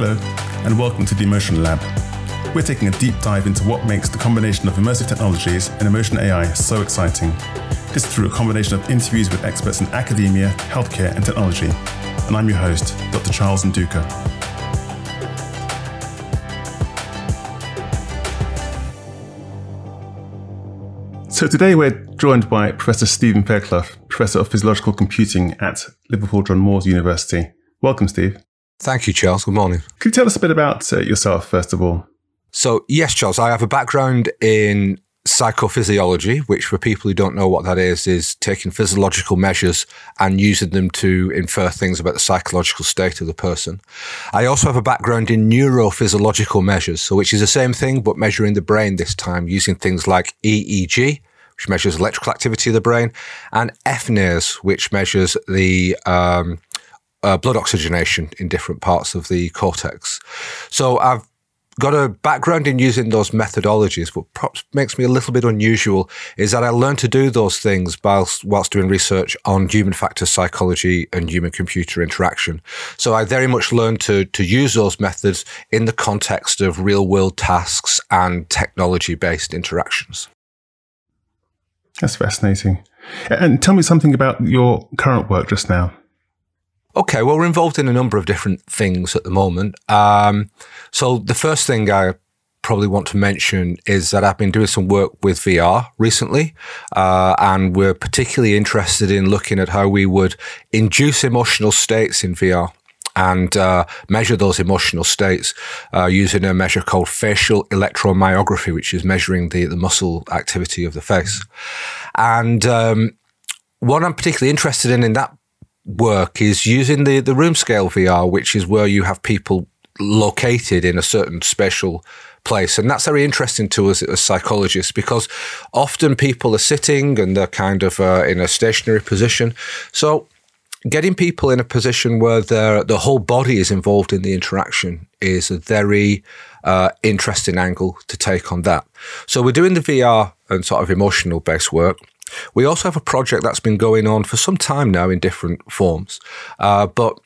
Hello, and welcome to the Emotion Lab. We're taking a deep dive into what makes the combination of immersive technologies and emotion AI so exciting. This through a combination of interviews with experts in academia, healthcare, and technology. And I'm your host, Dr. Charles Nduka. So today we're joined by Professor Stephen Fairclough, Professor of Physiological Computing at Liverpool John Moores University. Welcome, Steve. Thank you, Charles. Good morning. Could you tell us a bit about uh, yourself, first of all? So, yes, Charles, I have a background in psychophysiology, which, for people who don't know what that is, is taking physiological measures and using them to infer things about the psychological state of the person. I also have a background in neurophysiological measures, so which is the same thing, but measuring the brain this time, using things like EEG, which measures electrical activity of the brain, and FNIRS, which measures the um, uh, blood oxygenation in different parts of the cortex. So I've got a background in using those methodologies. What perhaps makes me a little bit unusual is that I learned to do those things whilst, whilst doing research on human factors psychology and human computer interaction. So I very much learned to, to use those methods in the context of real world tasks and technology based interactions. That's fascinating. And tell me something about your current work just now. Okay, well, we're involved in a number of different things at the moment. Um, so the first thing I probably want to mention is that I've been doing some work with VR recently, uh, and we're particularly interested in looking at how we would induce emotional states in VR and uh, measure those emotional states uh, using a measure called facial electromyography, which is measuring the, the muscle activity of the face. And um, what I'm particularly interested in in that work is using the, the room scale VR, which is where you have people located in a certain special place. And that's very interesting to us as psychologists because often people are sitting and they're kind of uh, in a stationary position. So getting people in a position where their the whole body is involved in the interaction is a very uh, interesting angle to take on that. So we're doing the VR and sort of emotional based work. We also have a project that's been going on for some time now in different forms. Uh, but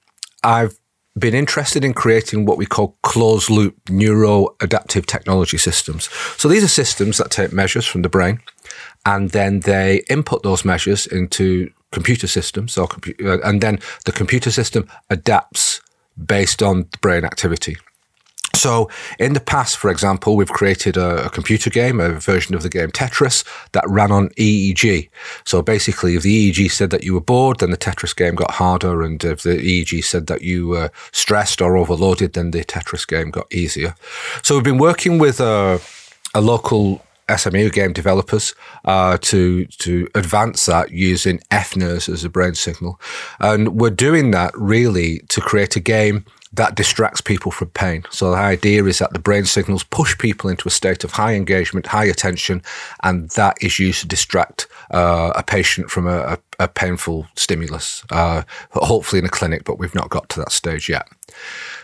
I've been interested in creating what we call closed loop neuro adaptive technology systems. So these are systems that take measures from the brain and then they input those measures into computer systems or uh, and then the computer system adapts based on the brain activity. So, in the past, for example, we've created a, a, computer game, a version of the game Tetris that ran on EEG. So, basically, if the EEG said that you were bored, then the Tetris game got harder. And if the EEG said that you were stressed or overloaded, then the Tetris game got easier. So, we've been working with a, a local SMU game developers uh, to to advance that using FNIRS as a brain signal, and we're doing that really to create a game that distracts people from pain. So the idea is that the brain signals push people into a state of high engagement, high attention, and that is used to distract uh, a patient from a, a, painful stimulus, uh, hopefully in a clinic, but we've not got to that stage yet.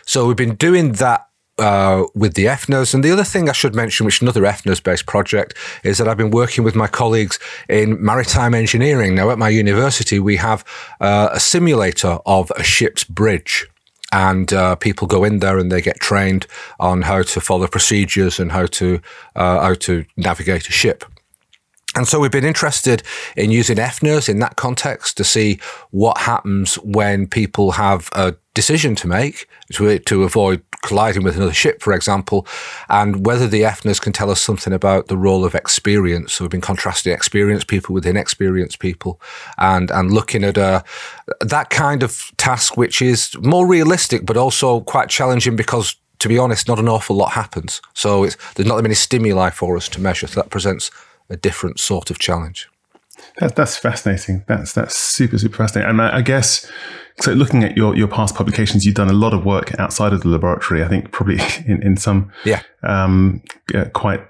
So we've been doing that uh, with the FNIRS. And the other thing I should mention, which is another FNIRS based project, is that I've been working with my colleagues in maritime engineering. Now, at my university, we have uh, a simulator of a ship's bridge and uh, people go in there and they get trained on how to follow procedures and how to uh, how to navigate a ship. And so we've been interested in using FNIRS in that context to see what happens when people have a decision to make to, to avoid colliding with another ship, for example, and whether the FNIRS can tell us something about the role of experience. So we've been contrasting experienced people with inexperienced people and, and looking at uh, that kind of task, which is more realistic, but also quite challenging because to be honest, not an awful lot happens. So there's not that many stimuli for us to measure. So that presents a different sort of challenge. That, that's fascinating. That's that's super super fascinating. And I guess so. Looking at your your past publications, you've done a lot of work outside of the laboratory. I think probably in in some yeah, um, quite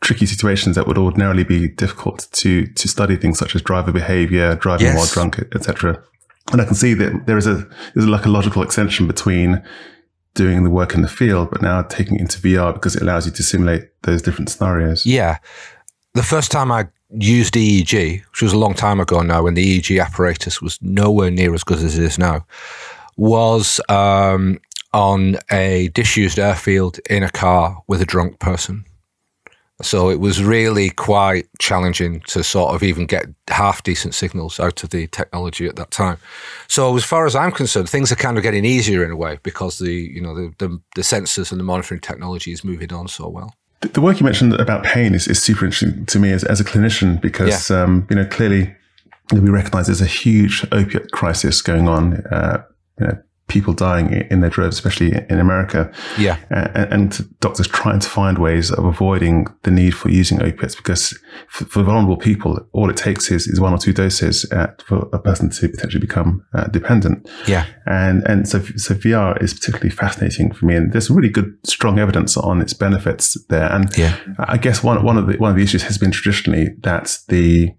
tricky situations that would ordinarily be difficult to to study things such as driver behavior, driving yes. while drunk, etc. And I can see that there is a there's like a logical extension between doing the work in the field, but now taking it into VR because it allows you to simulate those different scenarios. Yeah the first time I used EEG, which was a long time ago now, when the EEG apparatus was nowhere near as good as it is now, was um, on a disused airfield in a car with a drunk person. So it was really quite challenging to sort of even get half decent signals out of the technology at that time. So as far as I'm concerned, things are kind of getting easier in a way because the you know the the, the sensors and the monitoring technology is moving on so well. The work you mentioned about pain is, is super interesting to me as, as a clinician because yeah. um, you know clearly we recognise there's a huge opiate crisis going on. Uh, you know, people dying in their droves, especially in America. Yeah. And, and, doctors trying to find ways of avoiding the need for using opiates because for, for vulnerable people, all it takes is, is one or two doses uh, for a person to potentially become uh, dependent. Yeah. And, and so, so VR is particularly fascinating for me. And there's really good, strong evidence on its benefits there. And yeah. I guess one, one of the, one of the issues has been traditionally that the,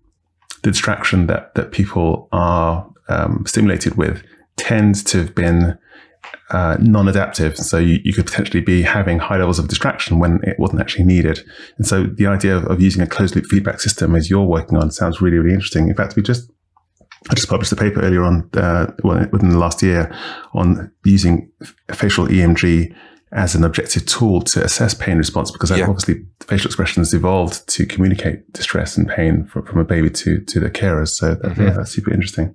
the distraction that, that people are um, stimulated with tends to have been uh, non-adaptive. So you, you, could potentially be having high levels of distraction when it wasn't actually needed. And so the idea of, of using a closed loop feedback system as you're working on sounds really, really interesting. In fact, we just I just published a paper earlier on uh, within the last year on using facial EMG as an objective tool to assess pain response because yeah. obviously facial expressions evolved to communicate distress and pain from, from a baby to to the carers. So that, mm-hmm. yeah, that's super interesting.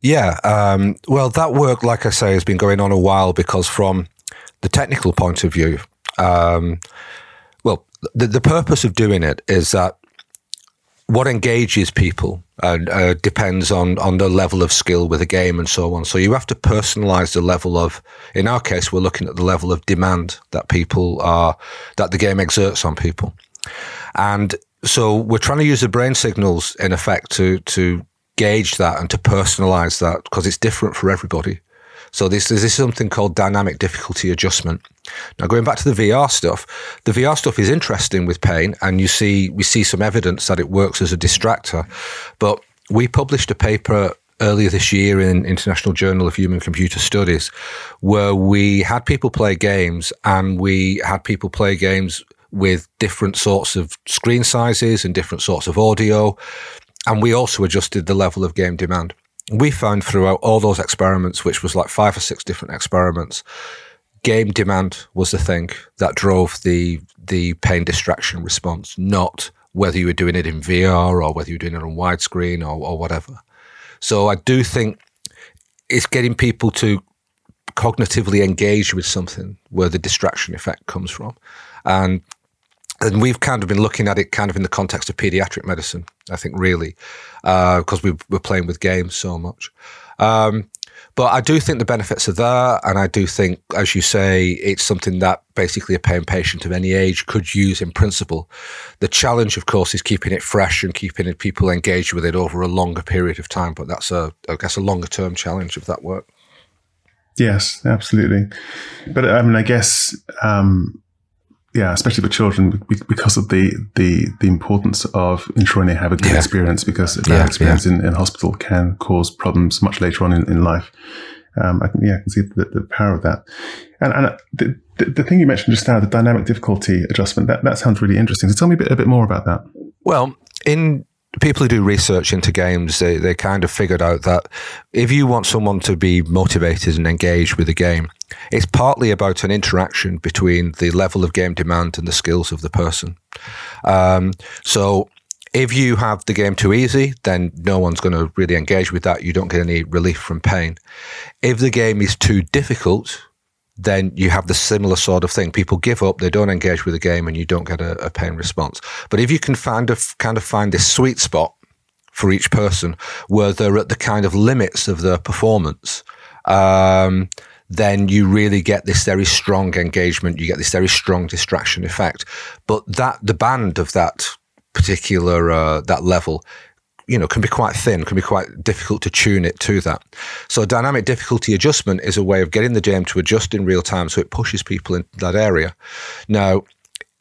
Yeah. Um, well, that work, like I say, has been going on a while because from the technical point of view, um, well, the, the purpose of doing it is that what engages people uh, uh, depends on on the level of skill with a game and so on. So you have to personalize the level of. In our case, we're looking at the level of demand that people are that the game exerts on people, and so we're trying to use the brain signals in effect to to gauge that and to personalize that because it's different for everybody. So this, this is something called dynamic difficulty adjustment. Now going back to the VR stuff, the VR stuff is interesting with pain, and you see we see some evidence that it works as a distractor. But we published a paper earlier this year in International Journal of Human Computer Studies, where we had people play games and we had people play games with different sorts of screen sizes and different sorts of audio. And we also adjusted the level of game demand. We found throughout all those experiments, which was like five or six different experiments, game demand was the thing that drove the the pain distraction response, not whether you were doing it in VR or whether you were doing it on widescreen or, or whatever. So I do think it's getting people to cognitively engage with something where the distraction effect comes from. And and we've kind of been looking at it kind of in the context of pediatric medicine, I think, really, because uh, we are playing with games so much. Um, but I do think the benefits are there. And I do think, as you say, it's something that basically a pain patient of any age could use in principle. The challenge, of course, is keeping it fresh and keeping people engaged with it over a longer period of time. But that's, a, I guess, a longer term challenge of that work. Yes, absolutely. But I mean, I guess um, yeah, especially for children, because of the the the importance of ensuring they have a good yeah. experience, because a bad yeah, experience yeah. In, in hospital can cause problems much later on in, in life. Um, I can, yeah, I can see the, the power of that. And, and the, the, the, thing you mentioned just now, the dynamic difficulty adjustment, that, that sounds really interesting. So tell me a bit, a bit more about that. Well, in people who do research into games, they, they kind of figured out that if you want someone to be motivated and engaged with a game, it's partly about an interaction between the level of game demand and the skills of the person. Um, so if you have the game too easy, then no one's going to really engage with that. You don't get any relief from pain. If the game is too difficult, then you have the similar sort of thing. People give up, they don't engage with the game, and you don't get a, a pain response. But if you can find a kind of find this sweet spot for each person where they're at the kind of limits of their performance, um, then you really get this very strong engagement. You get this very strong distraction effect. But that the band of that particular uh, that level you know, can be quite thin, can be quite difficult to tune it to that. So dynamic difficulty adjustment is a way of getting the game to adjust in real time so it pushes people in that area. Now,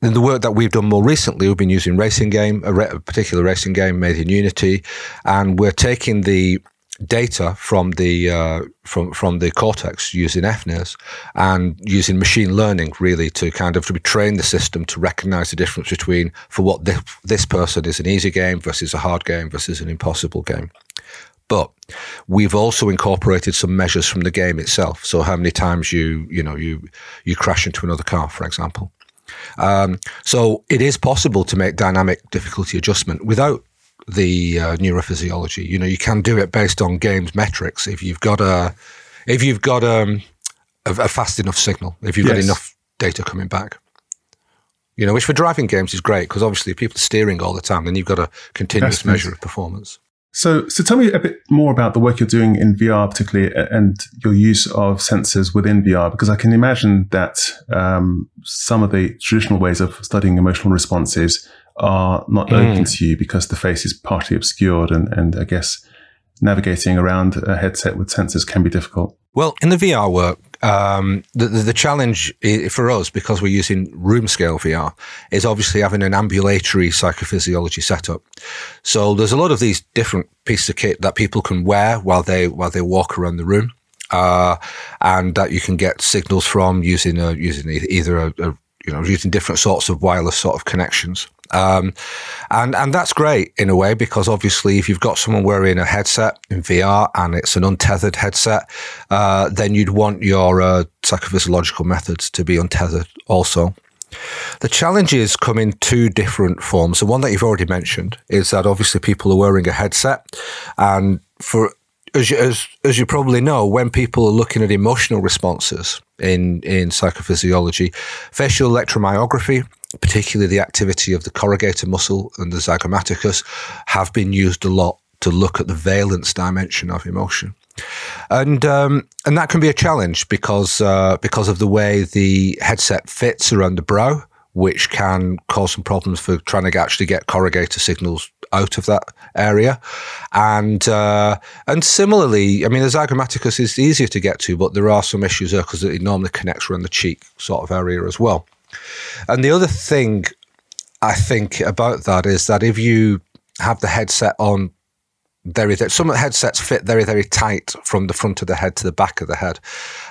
in the work that we've done more recently, we've been using racing game, a, re- a particular racing game made in Unity, and we're taking the data from the uh, from from the cortex using FNIRS and using machine learning really to kind of to train the system to recognize the difference between for what this, this person is an easy game versus a hard game versus an impossible game. But we've also incorporated some measures from the game itself. So how many times you you know you you crash into another car, for example. Um, so it is possible to make dynamic difficulty adjustment without the uh, neurophysiology. You know, you can do it based on games metrics if you've got a if you've got um, a, a fast enough signal, if you've yes. got enough data coming back. You know, which for driving games is great because obviously people are steering all the time, then you've got a continuous measure of performance. So, so tell me a bit more about the work you're doing in VR, particularly, and your use of sensors within VR, because I can imagine that um, some of the traditional ways of studying emotional responses are not mm. open to you because the face is partly obscured, and, and I guess navigating around a headset with sensors can be difficult. Well, in the VR work, um, the, the, the, challenge for us, because we're using room scale VR, is obviously having an ambulatory psychophysiology setup. So there's a lot of these different pieces of kit that people can wear while they while they walk around the room, uh, and that you can get signals from using a, using either a, a you know using different sorts of wireless sort of connections. Um, and and that's great in a way because obviously if you've got someone wearing a headset in VR and it's an untethered headset, uh, then you'd want your uh, psychophysiological methods to be untethered also. The challenges come in two different forms. The one that you've already mentioned is that obviously people are wearing a headset, and for as you, as, as you probably know, when people are looking at emotional responses in in psychophysiology, facial electromyography particularly the activity of the corrugator muscle and the zygomaticus, have been used a lot to look at the valence dimension of emotion. And um, and that can be a challenge because uh, because of the way the headset fits around the brow, which can cause some problems for trying to actually get corrugator signals out of that area. And uh, and similarly, I mean, the zygomaticus is easier to get to, but there are some issues there because it normally connects around the cheek sort of area as well. And the other thing I think about that is that if you have the headset on very some headsets fit very very tight from the front of the head to the back of the head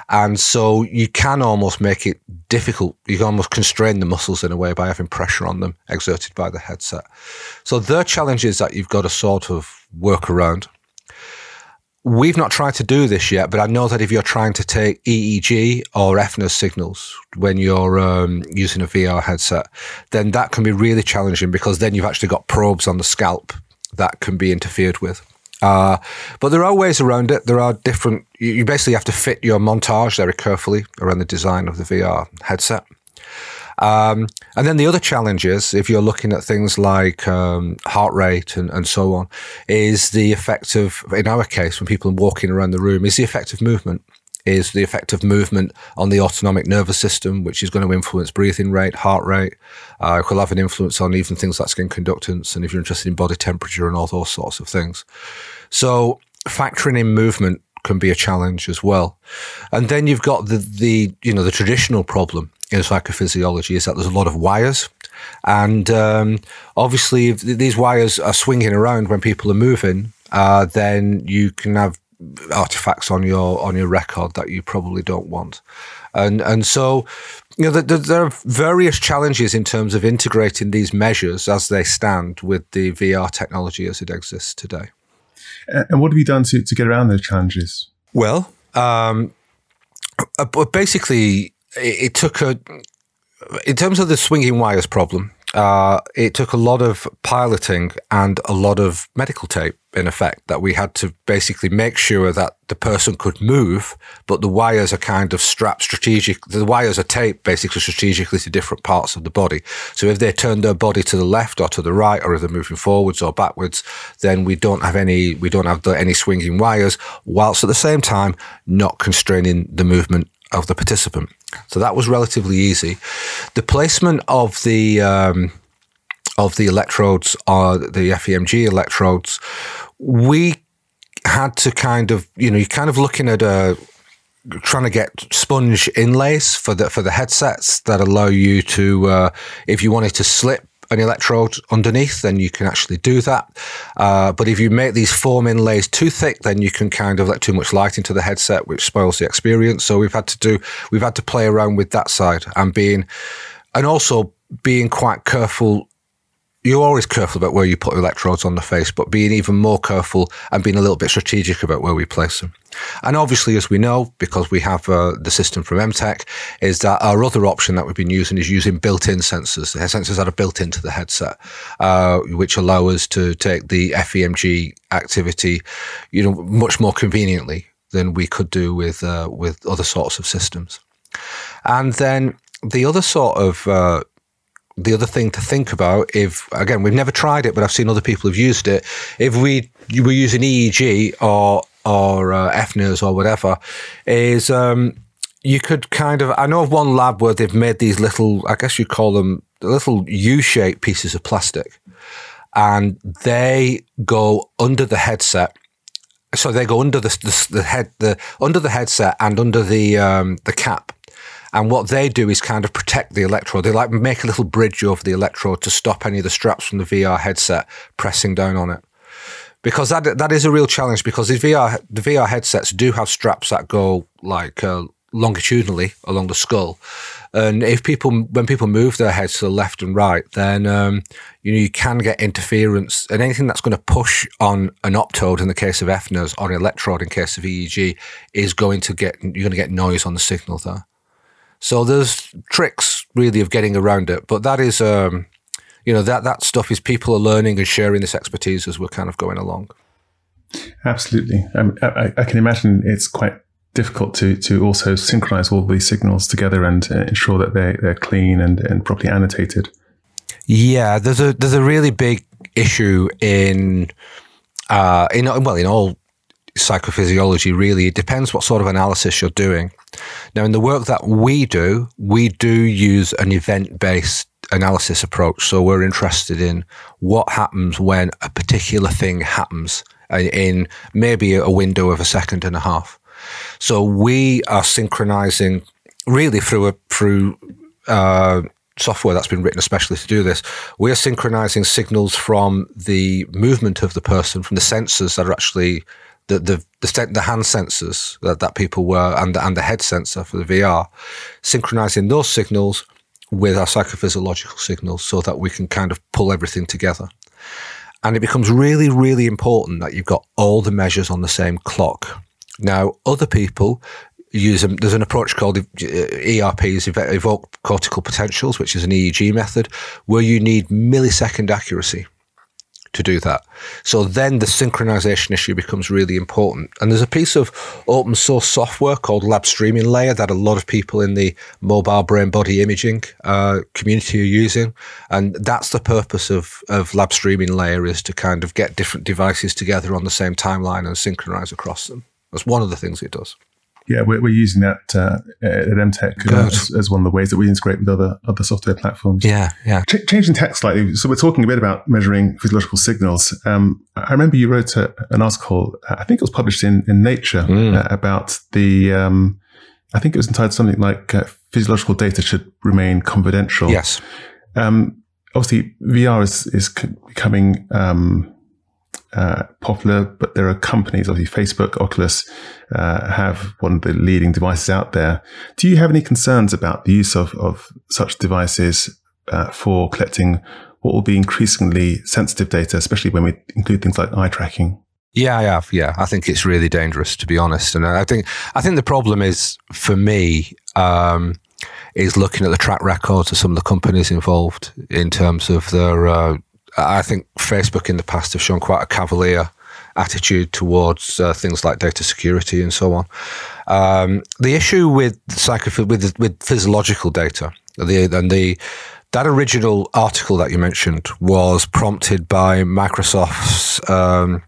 and so you can almost make it difficult you can almost constrain the muscles in a way by having pressure on them exerted by the headset so there challenge is that you've got to sort of work around We've not tried to do this yet, but I know that if you're trying to take EEG or FNIRS signals when you're um, using a VR headset, then that can be really challenging because then you've actually got probes on the scalp that can be interfered with. Uh, but there are ways around it. There are different, you basically have to fit your montage very carefully around the design of the VR headset. Um, and then the other challenges, if you're looking at things like um, heart rate and, and so on, is the effect of, in our case, when people are walking around the room, is the effect of movement is the effect of movement on the autonomic nervous system, which is going to influence breathing rate, heart rate. Uh, will have an influence on even things like skin conductance, and if you're interested in body temperature and all those sorts of things. So factoring in movement can be a challenge as well. And then you've got the the you know the traditional problem in psychophysiology is that there's a lot of wires. And um, obviously, if these wires are swinging around when people are moving, uh, then you can have artifacts on your on your record that you probably don't want. And and so, you know, there, there, are various challenges in terms of integrating these measures as they stand with the VR technology as it exists today. And what have you done to, to get around those challenges? Well, um, uh, basically, it, it took a in terms of the swinging wires problem, uh, it took a lot of piloting and a lot of medical tape, in effect, that we had to basically make sure that the person could move, but the wires are kind of strapped strategic. The wires are taped basically strategically to different parts of the body. So if they turn their body to the left or to the right, or if they're moving forwards or backwards, then we don't have any we don't have the, any swinging wires, whilst at the same time not constraining the movement of the participant. So that was relatively easy. The placement of the um, of the electrodes, or the FEMG electrodes, we had to kind of, you know, you're kind of looking at a trying to get sponge inlays for the for the headsets that allow you to, uh, if you wanted to slip an electrode underneath, then you can actually do that. Uh, but if you make these foam inlays too thick, then you can kind of let too much light into the headset, which spoils the experience. So we've had to do, we've had to play around with that side and being, and also being quite careful you're always careful about where you put electrodes on the face, but being even more careful and being a little bit strategic about where we place them. And obviously, as we know, because we have uh, the system from Emteq, is that our other option that we've been using is using built-in sensors. The sensors that are built into the headset, uh, which allow us to take the FEMG activity, you know, much more conveniently than we could do with uh, with other sorts of systems. And then the other sort of uh, the other thing to think about if again we've never tried it but i've seen other people have used it. If we were using eeg or or uh, fnirs or whatever is um, you could kind of i know of one lab where they've made these little i guess you call them little u-shaped pieces of plastic. And they go under the headset so they go under the, the, the head the under the headset and under the um, the cap and what they do is kind of protect the electrode. They like make a little bridge over the electrode to stop any of the straps from the VR headset pressing down on it. Because that that is a real challenge because the VR the VR headsets do have straps that go like uh, longitudinally along the skull, and if people when people move their heads to the left and right, then um, you know you can get interference, and anything that's going to push on an optode in the case of FNIRS or an electrode in case of EEG is going to get you're going to get noise on the signal there. So there's tricks really of getting around it, but that is, um, you know, that that stuff is people are learning and sharing this expertise as we're kind of going along. Absolutely, um, I, I, can imagine it's quite difficult to to also synchronize all these signals together and uh, ensure that they they're clean and and properly annotated. Yeah, there's a there's a really big issue in uh, in well in all psychophysiology, really. It depends what sort of analysis you're doing. Now, in the work that we do, we do use an event based analysis approach. So we're interested in what happens when a particular thing happens in maybe a window of a second and a half. So we are synchronizing really through a through uh, software that's been written especially to do this. We are synchronizing signals from the movement of the person, from the sensors that are actually the the the, the hand sensors that, that people were and the, and the head sensor for the VR, synchronizing those signals with our psychophysiological signals so that we can kind of pull everything together. And it becomes really, really important that you've got all the measures on the same clock. Now, other people use them. There's an approach called ERPs, evoked cortical potentials, which is an EEG method, where you need millisecond accuracy to do that. So then the synchronization issue becomes really important. And there's a piece of open source software called Lab Streaming Layer that a lot of people in the mobile brain body imaging uh, community are using. And that's the purpose of, of Lab Streaming Layer is to kind of get different devices together on the same timeline and synchronize across them. That's one of the things it does yeah, we're, we're using that uh, at Emteq uh, as, as, one of the ways that we integrate with other other software platforms. Yeah, yeah. Ch- changing tack slightly, so we're talking a bit about measuring physiological signals. Um, I remember you wrote a, an article, I think it was published in, in Nature, mm. uh, about the. Um, I think it was entitled something like uh, "Physiological Data Should Remain Confidential." Yes. Um, obviously, VR is is becoming um, uh, popular, but there are companies, obviously Facebook, Oculus, uh, have one of the leading devices out there. Do you have any concerns about the use of, of such devices uh, for collecting what will be increasingly sensitive data, especially when we include things like eye tracking? Yeah, yeah, yeah. I think it's really dangerous, to be honest. And I think I think the problem is for me um, is looking at the track records of some of the companies involved in terms of their uh, I think Facebook in the past have shown quite a cavalier attitude towards uh, things like data security and so on. Um, the issue with with with physiological data, the and the that original article that you mentioned was prompted by Microsoft's um,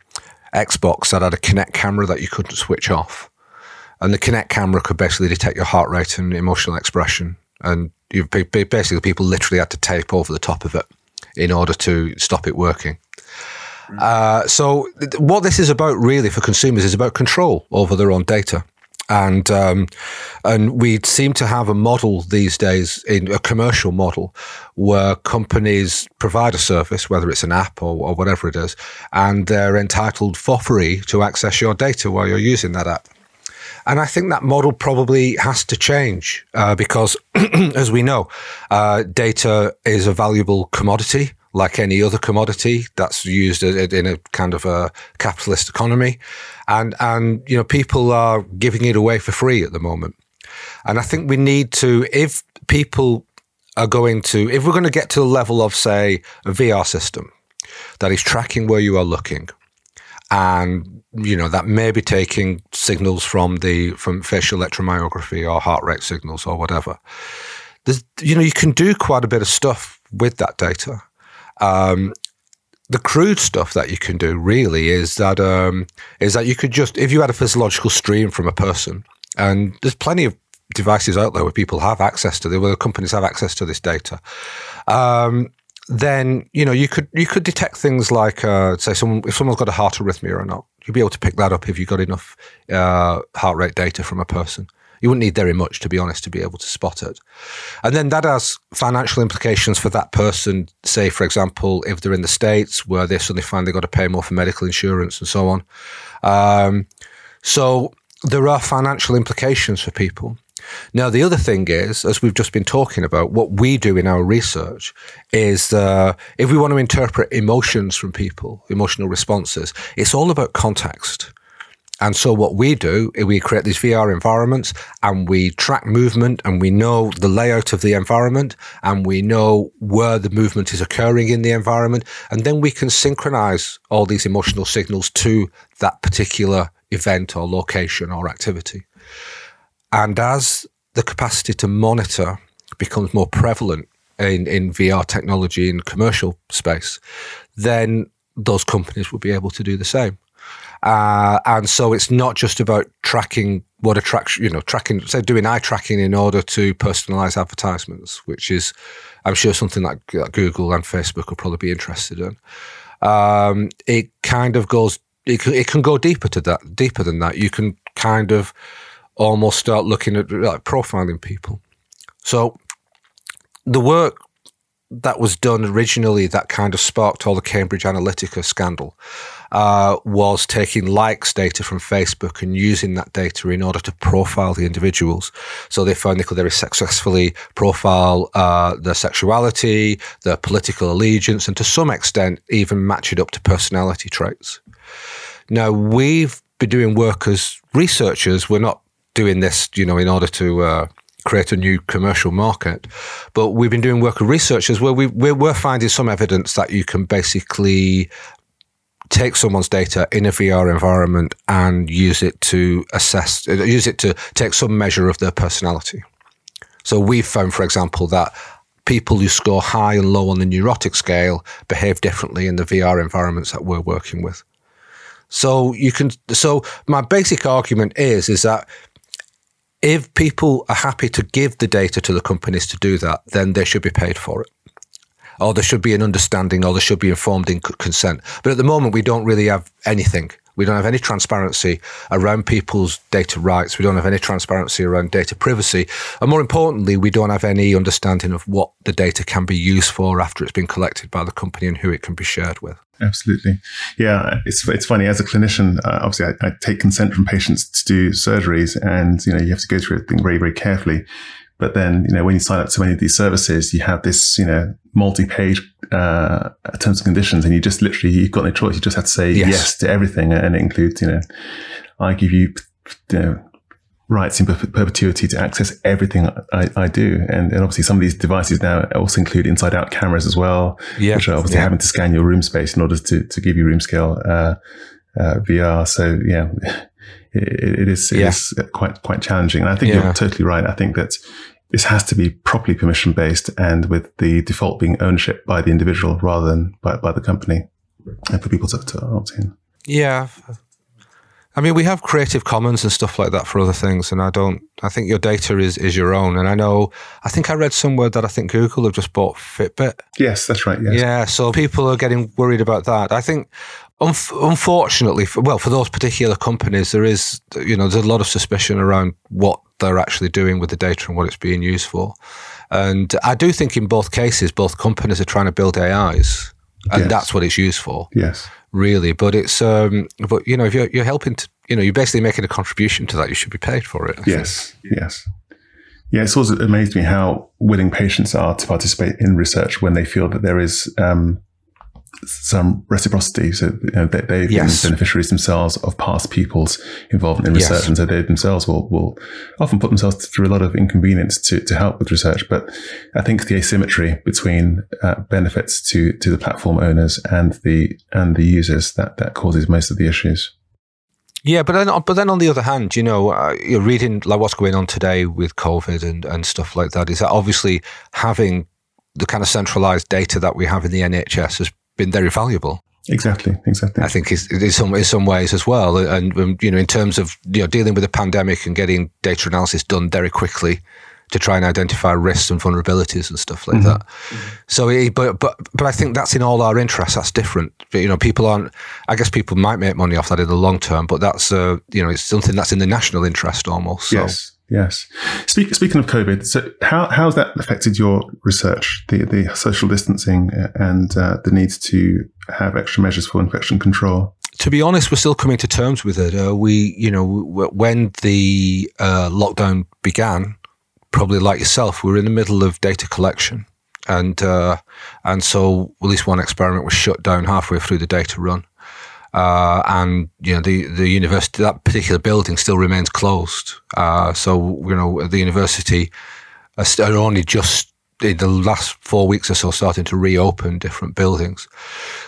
Xbox that had a Kinect camera that you couldn't switch off, and the Kinect camera could basically detect your heart rate and emotional expression, and you basically people literally had to tape over the top of it in order to stop it working. Uh, so, th- what this is about really for consumers is about control over their own data. And um, and we seem to have a model these days in a commercial model where companies provide a service, whether it's an app or, or whatever it is, and they're entitled for free to access your data while you're using that app. And I think that model probably has to change uh, because, as we know, uh, data is a valuable commodity like any other commodity that's used in a kind of a capitalist economy, and and you know people are giving it away for free at the moment, and I think we need to if people are going to if we're going to get to the level of say a VR system that is tracking where you are looking and you know that may be taking signals from the from facial electromyography or heart rate signals or whatever. There's, you know, you can do quite a bit of stuff with that data. Um, the crude stuff that you can do really is that um, is that you could just if you had a physiological stream from a person, and there's plenty of devices out there where people have access to, where companies have access to this data. Um, then you know you could you could detect things like uh, say someone if someone's got a heart arrhythmia or not. You'd be able to pick that up if you got enough uh, heart rate data from a person. You wouldn't need very much, to be honest, to be able to spot it. And then that has financial implications for that person. Say, for example, if they're in the States where they suddenly find they've got to pay more for medical insurance and so on. Um, so there are financial implications for people. Now, the other thing is, as we've just been talking about, what we do in our research is uh, if we want to interpret emotions from people, emotional responses, it's all about context. And so what we do is we create these VR environments and we track movement and we know the layout of the environment and we know where the movement is occurring in the environment. And then we can synchronize all these emotional signals to that particular event or location or activity. And as the capacity to monitor becomes more prevalent in, in VR technology in commercial space, then those companies will be able to do the same. Uh, and so it's not just about tracking what attraction, you know, tracking, say, doing eye tracking in order to personalize advertisements, which is, I'm sure, something like, like Google and Facebook will probably be interested in. Um, it kind of goes, it, it can go deeper to that, deeper than that. You can kind of almost start looking at like profiling people. So the work that was done originally that kind of sparked all the Cambridge Analytica scandal uh, was taking likes data from Facebook and using that data in order to profile the individuals. So they found they could very successfully profile uh, their sexuality, their political allegiance, and to some extent even match it up to personality traits. Now we've been doing work as researchers. We're not doing this, you know, in order to uh, create a new commercial market. But we've been doing work with researchers where we we're finding some evidence that you can basically take someone's data in a VR environment and use it to assess, use it to take some measure of their personality. So we've found, for example, that people who score high and low on the neurotic scale behave differently in the VR environments that we're working with. So you can. So my basic argument is is that if people are happy to give the data to the companies to do that, then they should be paid for it. Or there should be an understanding, or there should be informed consent. But at the moment, we don't really have anything. We don't have any transparency around people's data rights. We don't have any transparency around data privacy. And more importantly, we don't have any understanding of what the data can be used for after it's been collected by the company and who it can be shared with. Absolutely. Yeah, it's it's funny as a clinician. Uh, obviously, I, I, take consent from patients to do surgeries, and you know you have to go through everything very very carefully. But then you know when you sign up to many of these services, you have this you know multi-page uh, terms and conditions, and you just literally you've got no choice. You just have to say yes, yes to everything, and it includes you know I give you you know rights in perpetuity to access everything I, I do. And, and, obviously some of these devices now also include inside out cameras as well, yeah. which are obviously yeah. having to scan your room space in order to, to give you room scale, uh, uh, VR. So yeah, it, it is, it yeah. is quite, quite challenging. And I think you're totally right. I think that this has to be properly permission based and with the default being ownership by the individual rather than by, by the company and for people to, to opt in. Yeah, I mean, we have Creative Commons and stuff like that for other things, and I don't. I think your data is is your own, and I know. I think I read somewhere that I think Google have just bought Fitbit. Yes, that's right. Yes. Yeah, so people are getting worried about that. I think, unfortunately, for, well, for those particular companies, there is, you know, there's a lot of suspicion around what they're actually doing with the data and what it's being used for. And I do think in both cases, both companies are trying to build AIs, and yes. that's what it's used for. Yes really. But it's um, but you know if you're you're helping to you know you're basically making a contribution to that, you should be paid for it. I yes, think. yes. Yeah, it's always amazed me how willing patients are to participate in research when they feel that there is um, some reciprocity. So you know, they, they've yes. been beneficiaries themselves of past people's involvement in research. Yes. And so they themselves will, will often put themselves through a lot of inconvenience to, to help with research. But I think the asymmetry between uh, benefits to, to the platform owners and the, and the users that, that causes most of the issues. Yeah, but then, but then on the other hand, you know, uh, you're reading like what's going on today with COVID and, and stuff like that. Is that obviously having the kind of centralized data that we have in the NHS has been very valuable. Exactly, exactly. I think in some in some ways as well, and um, you know, in terms of you know dealing with the pandemic and getting data analysis done very quickly to try and identify risks and vulnerabilities and stuff like mm-hmm. that. Mm-hmm. So, but but but I think that's in all our interests. That's different. But, you know, people aren't. I guess people might make money off that in the long term, but that's uh, you know, it's something that's in the national interest almost. So. Yes. Speak, speaking of COVID, so how, how has that affected your research, the, the social distancing and uh, the need to have extra measures for infection control? To be honest, we're still coming to terms with it. Uh, we, you know, when the uh, lockdown began, probably like yourself, we were in the middle of data collection. And, uh, and so at least one experiment was shut down halfway through the data run. Uh, and you know the the university that particular building still remains closed. Uh, so you know the university are only just in the last four weeks or so starting to reopen different buildings.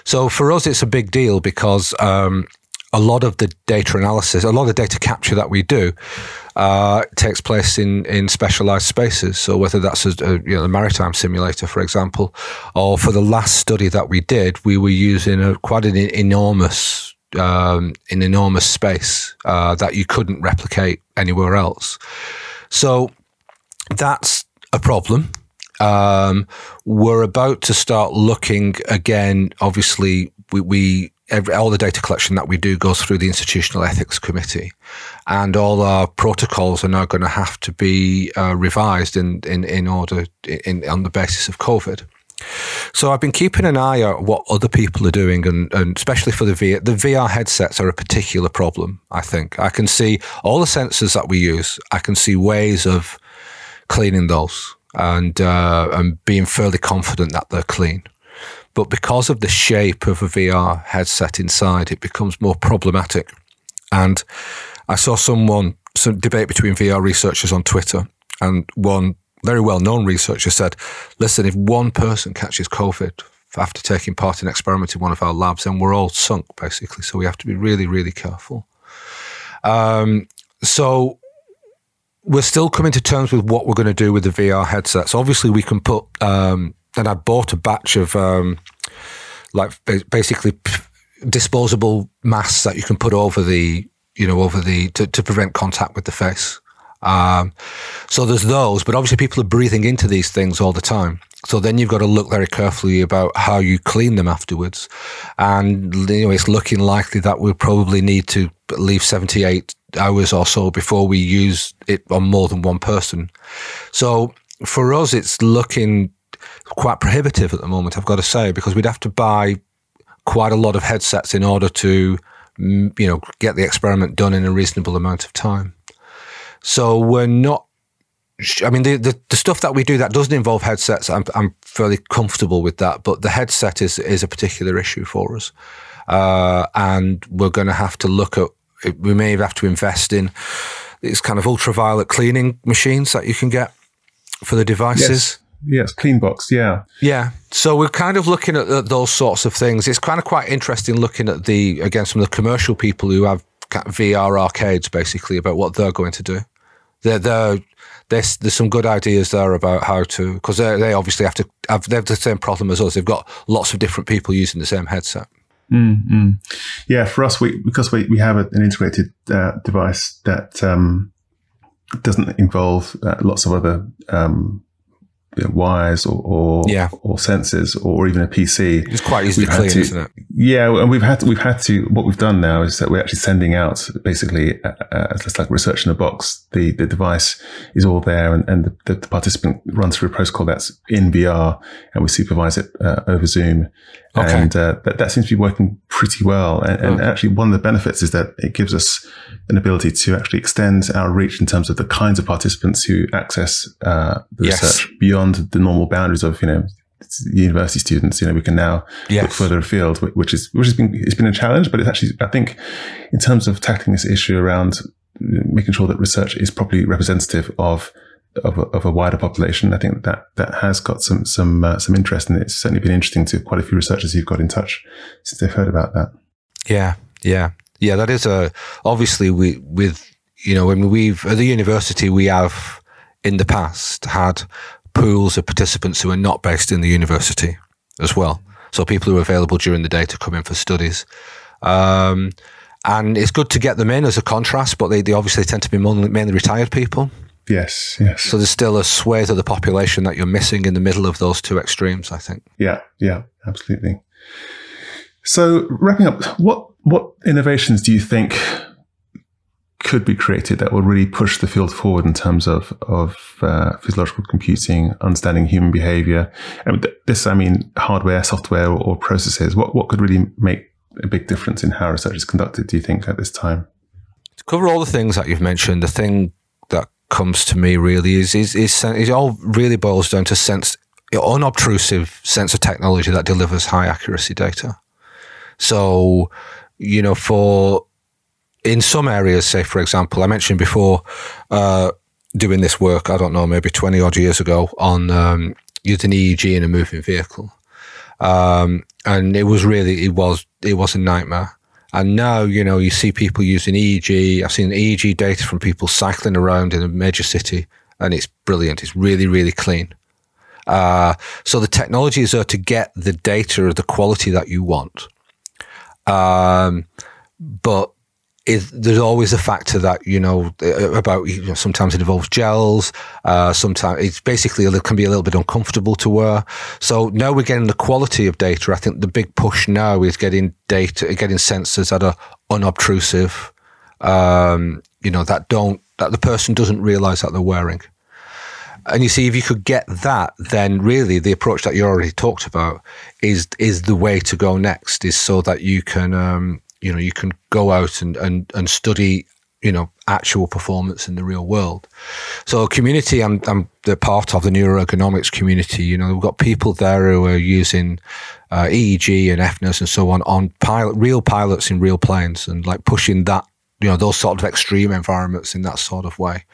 So for us, it's a big deal because um, a lot of the data analysis, a lot of data capture that we do, uh, takes place in in specialized spaces. So whether that's a, a, you know a maritime simulator, for example, or for the last study that we did, we were using a quite an enormous um, an enormous space uh, that you couldn't replicate anywhere else. So that's a problem. Um, we're about to start looking again. Obviously, we, we every, all the data collection that we do goes through the institutional ethics committee, and all our protocols are now going to have to be uh, revised in, in in order in on the basis of COVID. So I've been keeping an eye on what other people are doing, and, and especially for the VR, the VR headsets are a particular problem. I think I can see all the sensors that we use. I can see ways of cleaning those and uh, and being fairly confident that they're clean. But because of the shape of a VR headset inside, it becomes more problematic. And I saw someone, some debate between VR researchers on Twitter, and one very well known researcher said, listen, if one person catches COVID after taking part in an experiment in one of our labs, then we're all sunk, basically. So we have to be really, really careful. Um, so we're still coming to terms with what we're going to do with the VR headsets. Obviously, we can put um, and I bought a batch of um, like basically disposable masks that you can put over the you know over the to, to prevent contact with the face. Um, so there's those, but obviously people are breathing into these things all the time. So then you've got to look very carefully about how you clean them afterwards. And you know, it's looking likely that we'll probably need to leave 78 hours or so before we use it on more than one person. So for us, it's looking quite prohibitive at the moment, I've got to say, because we'd have to buy quite a lot of headsets in order to, mm, you know, get the experiment done in a reasonable amount of time. So we're not. I mean, the, the, the stuff that we do that doesn't involve headsets, I'm, I'm fairly comfortable with that. But the headset is is a particular issue for us, uh, and we're going to have to look at. We may have to invest in these kind of ultraviolet cleaning machines that you can get for the devices. Yes. Yes, Cleanbox. Yeah, yeah. So we're kind of looking at, at, those sorts of things. It's kind of quite interesting looking at the again some of the commercial people who have VR arcades, basically about what they're going to do. They're, they're there's there's some good ideas there about how to because they they obviously have to have they have the same problem as us. They've got lots of different people using the same headset. Mm-hmm. Yeah, for us, we because we we have an integrated uh, device that um, doesn't involve uh, lots of other um, you know, wires or or, yeah. or sensors or even a PC. It's quite easy to clean, to, isn't it? Yeah, and we've had to, we've had to. What we've done now is that we're actually sending out basically uh, uh, it's like research in a box. The the device is all there, and, and the, the, participant runs through a protocol that's in VR, and we supervise it uh, over Zoom. Okay. And uh, that, that seems to be working pretty well. And, and, actually, one of the benefits is that it gives us an ability to actually extend our reach in terms of the kinds of participants who access uh, the yes. research beyond the normal boundaries of, you know, university students, you know, we can now yes. look further afield, which is which has been it's been a challenge, but it's actually I think in terms of tackling this issue around making sure that research is properly representative of of a, of a wider population, I think that that has got some some uh, some interest, and it's certainly been interesting to quite a few researchers who've got in touch since they've heard about that. Yeah, yeah, yeah. That is a obviously we with you know when we've at the university we have in the past had pools of participants who are not based in the university as well. So people who are available during the day to come in for studies. Um, and it's good to get them in as a contrast, but they, they obviously tend to be mainly retired people. Yes, yes. So there's still a swathe of the population that you're missing in the middle of those two extremes, I think. Yeah, yeah, absolutely. So wrapping up, what what innovations do you think could be created that will really push the field forward in terms of of uh, physiological computing, understanding human behavior? And this, I mean, hardware, software, or, or processes. What what could really make a big difference in how research is conducted? Do you think at this time? To cover all the things that you've mentioned, the thing comes to me really is is is, it all really boils down to sense unobtrusive sense of technology that delivers high accuracy data. So, you know, for in some areas, say for example, I mentioned before uh, doing this work. I don't know, maybe twenty odd years ago on um, using EEG in a moving vehicle, um, and it was really it was it was a nightmare. And now, you know, you see people using EEG. I've seen EEG data from people cycling around in a major city, and it's brilliant. It's really, really clean. Uh, so the technology is there to get the data of the quality that you want. Um, but is there's always a factor that you know about you know, sometimes it involves gels uh, sometimes it's basically it can be a little bit uncomfortable to wear. So now we're getting the quality of data i think the big push now is getting data getting sensors that are unobtrusive um, you know that don't that the person doesn't realize that they're wearing. And you see if you could get that then really the approach that you already talked about is is the way to go next is so that you can um, you know you can go out and and, and study you know actual performance in the real world. So community i'm i'm the part of the neuroergonomics community you know we've got people there who are using uh, eeg and fnirs and so on on pilot real pilots in real planes and like pushing that you know those sort of extreme environments in that sort of way.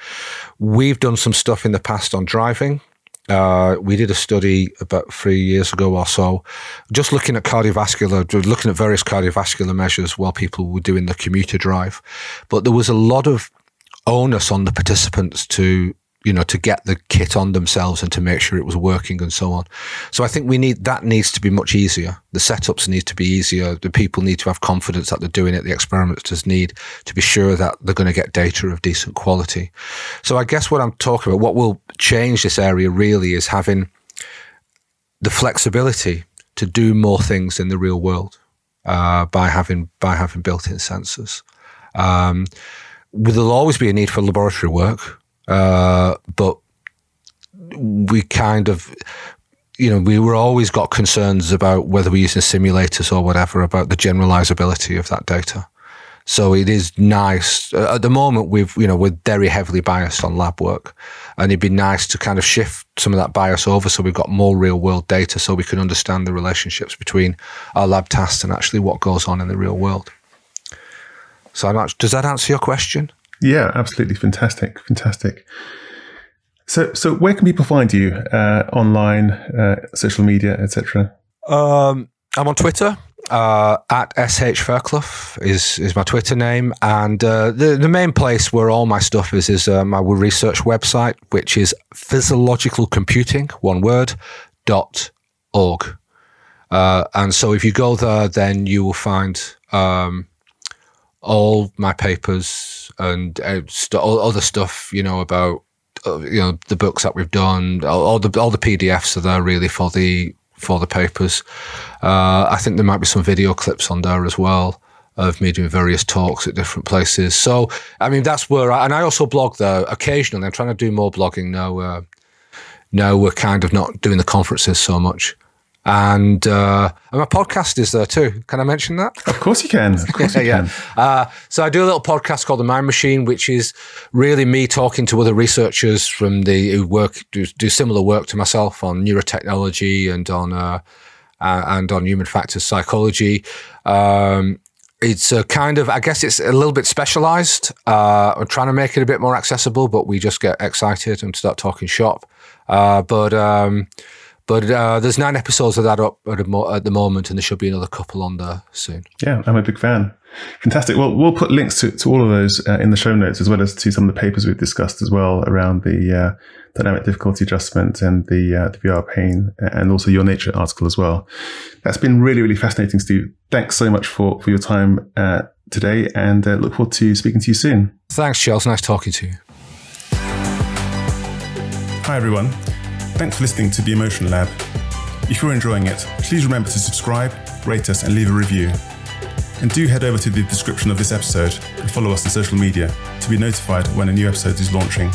We've done some stuff in the past on driving uh, we did a study about three years ago or so, just looking at cardiovascular, looking at various cardiovascular measures while people were doing the commuter drive. But there was a lot of onus on the participants to you know, to get the kit on themselves and to make sure it was working and so on. So I think we need that needs to be much easier. The setups need to be easier. The people need to have confidence that they're doing it. The experimenters need to be sure that they're going to get data of decent quality. So I guess what I'm talking about, what will change this area really is having the flexibility to do more things in the real world uh, by having by having built-in sensors. Um, there'll always be a need for laboratory work uh, but we kind of, you know, we were always got concerns about whether we're using simulators or whatever about the generalizability of that data. So it is nice. At the moment, we've you know we're very heavily biased on lab work, and it'd be nice to kind of shift some of that bias over, so we've got more real world data, so we can understand the relationships between our lab tasks and actually what goes on in the real world. So, does that answer your question? Yeah, absolutely fantastic, fantastic. So, so where can people find you uh, online, uh, social media, etc.? Um, I'm on Twitter uh, at sh Fairclough is is my Twitter name, and uh, the the main place where all my stuff is is uh, my research website, which is physiological computing, one word, dot org. Uh, and so if you go there, then you will find um, all my papers and uh, st- all other stuff, you know, about uh, you know the books that we've done, all, all, the all the PDFs are there really for the for the papers. Uh, I think there might be some video clips on there as well of me doing various talks at different places. So I mean that's where I, and I also blog there occasionally. I'm trying to do more blogging now. Uh, now we're kind of not doing the conferences so much. And, uh, and my podcast is there too. Can I mention that? Of course you can. Of course you yeah. can. Uh, so I do a little podcast called The Mind Machine, which is really me talking to other researchers from the who work do, do similar work to myself on neurotechnology and on uh, uh, and on human factors psychology. Um, it's a kind of, I guess it's a little bit specialized. Uh, I'm trying to make it a bit more accessible, but we just get excited and start talking shop. Uh, but um, but uh, there's nine episodes of that up at, mo- at, the moment, and there should be another couple on there soon. Yeah, I'm a big fan. Fantastic. Well, we'll put links to, to all of those uh, in the show notes, as well as to some of the papers we've discussed as well around the uh, dynamic difficulty adjustment and the, uh, the VR pain, and also your Nature article as well. That's been really, really fascinating, Steve. Thanks so much for, for your time uh, today, and uh, look forward to speaking to you soon. Thanks, Charles. Nice talking to you. Hi, everyone. Thanks for listening to the Emotion Lab. If you're enjoying it, please remember to subscribe, rate us, and leave a review. And do head over to the description of this episode and follow us on social media to be notified when a new episode is launching.